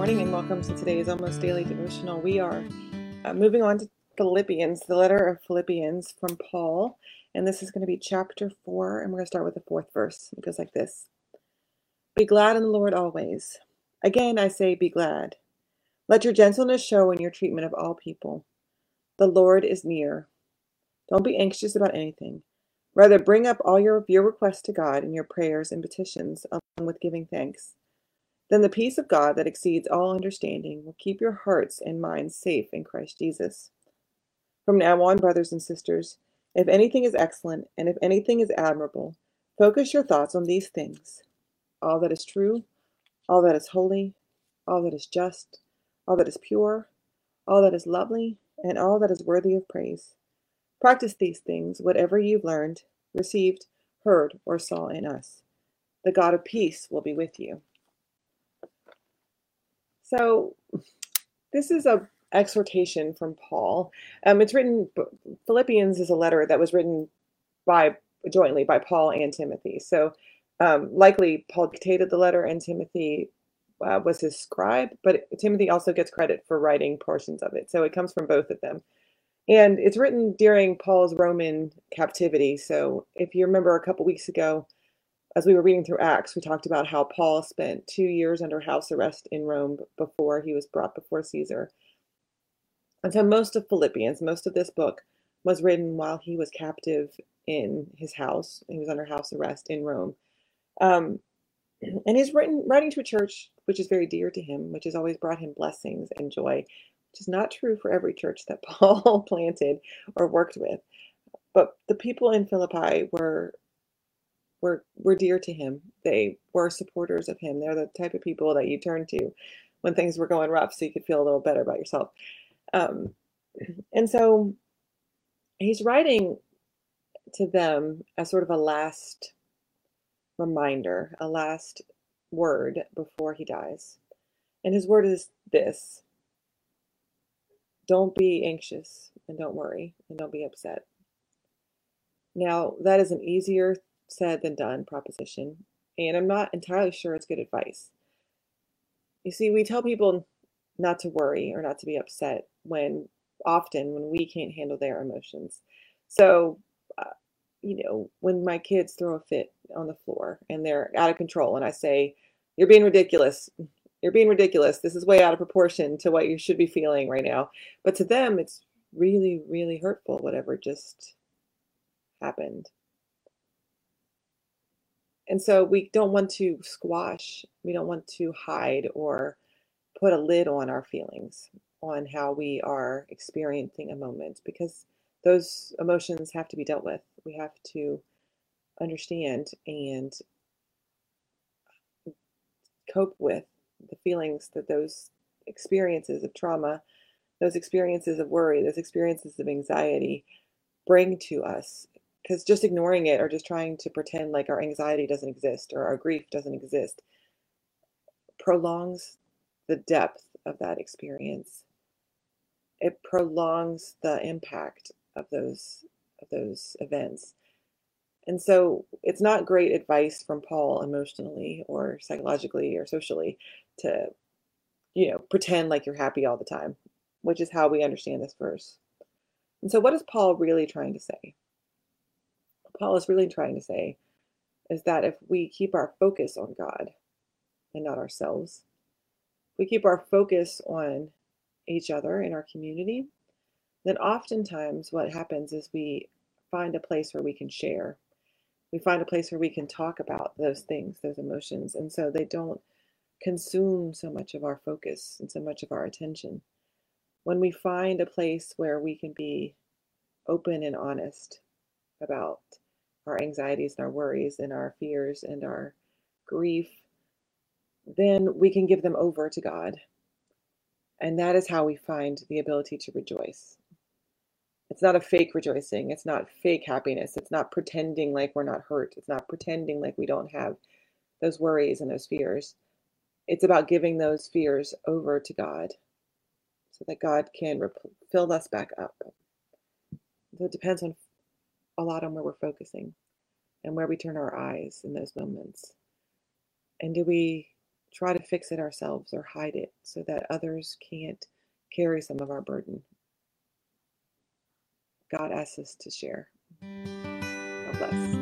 morning and welcome to today's almost daily devotional. We are uh, moving on to Philippians, the letter of Philippians from Paul, and this is going to be chapter 4, and we're going to start with the fourth verse. It goes like this Be glad in the Lord always. Again, I say, be glad. Let your gentleness show in your treatment of all people. The Lord is near. Don't be anxious about anything. Rather, bring up all your, your requests to God in your prayers and petitions, along with giving thanks. Then the peace of God that exceeds all understanding will keep your hearts and minds safe in Christ Jesus. From now on, brothers and sisters, if anything is excellent and if anything is admirable, focus your thoughts on these things all that is true, all that is holy, all that is just, all that is pure, all that is lovely, and all that is worthy of praise. Practice these things, whatever you've learned, received, heard, or saw in us. The God of peace will be with you. So this is a exhortation from Paul. Um, it's written. Philippians is a letter that was written by jointly by Paul and Timothy. So um, likely Paul dictated the letter, and Timothy uh, was his scribe. But Timothy also gets credit for writing portions of it. So it comes from both of them. And it's written during Paul's Roman captivity. So if you remember a couple weeks ago, as we were reading through Acts, we talked about how Paul spent two years under house arrest in Rome before he was brought before Caesar. And so most of Philippians, most of this book, was written while he was captive in his house. He was under house arrest in Rome. Um, and he's written writing to a church which is very dear to him, which has always brought him blessings and joy, which is not true for every church that Paul planted or worked with. But the people in Philippi were were were dear to him. They were supporters of him. They're the type of people that you turn to when things were going rough, so you could feel a little better about yourself. Um, and so he's writing to them as sort of a last reminder, a last word before he dies. And his word is this don't be anxious and don't worry and don't be upset. Now, that is an easier said than done proposition, and I'm not entirely sure it's good advice. You see, we tell people not to worry or not to be upset when often when we can't handle their emotions. So, uh, you know, when my kids throw a fit on the floor and they're out of control, and I say, You're being ridiculous. You're being ridiculous. This is way out of proportion to what you should be feeling right now. But to them, it's really, really hurtful, whatever just happened. And so we don't want to squash, we don't want to hide or put a lid on our feelings, on how we are experiencing a moment, because those emotions have to be dealt with. We have to understand and cope with the feelings that those experiences of trauma, those experiences of worry, those experiences of anxiety bring to us because just ignoring it or just trying to pretend like our anxiety doesn't exist or our grief doesn't exist prolongs the depth of that experience. It prolongs the impact of those of those events. And so it's not great advice from paul emotionally or psychologically or socially to you know pretend like you're happy all the time which is how we understand this verse. And so what is paul really trying to say Paul is really trying to say is that if we keep our focus on God and not ourselves, we keep our focus on each other in our community, then oftentimes what happens is we find a place where we can share. We find a place where we can talk about those things, those emotions. And so they don't consume so much of our focus and so much of our attention. When we find a place where we can be open and honest about our anxieties and our worries and our fears and our grief, then we can give them over to God. And that is how we find the ability to rejoice. It's not a fake rejoicing. It's not fake happiness. It's not pretending like we're not hurt. It's not pretending like we don't have those worries and those fears. It's about giving those fears over to God so that God can rep- fill us back up. So it depends on a lot on where we're focusing and where we turn our eyes in those moments. And do we try to fix it ourselves or hide it so that others can't carry some of our burden. God asks us to share. God bless.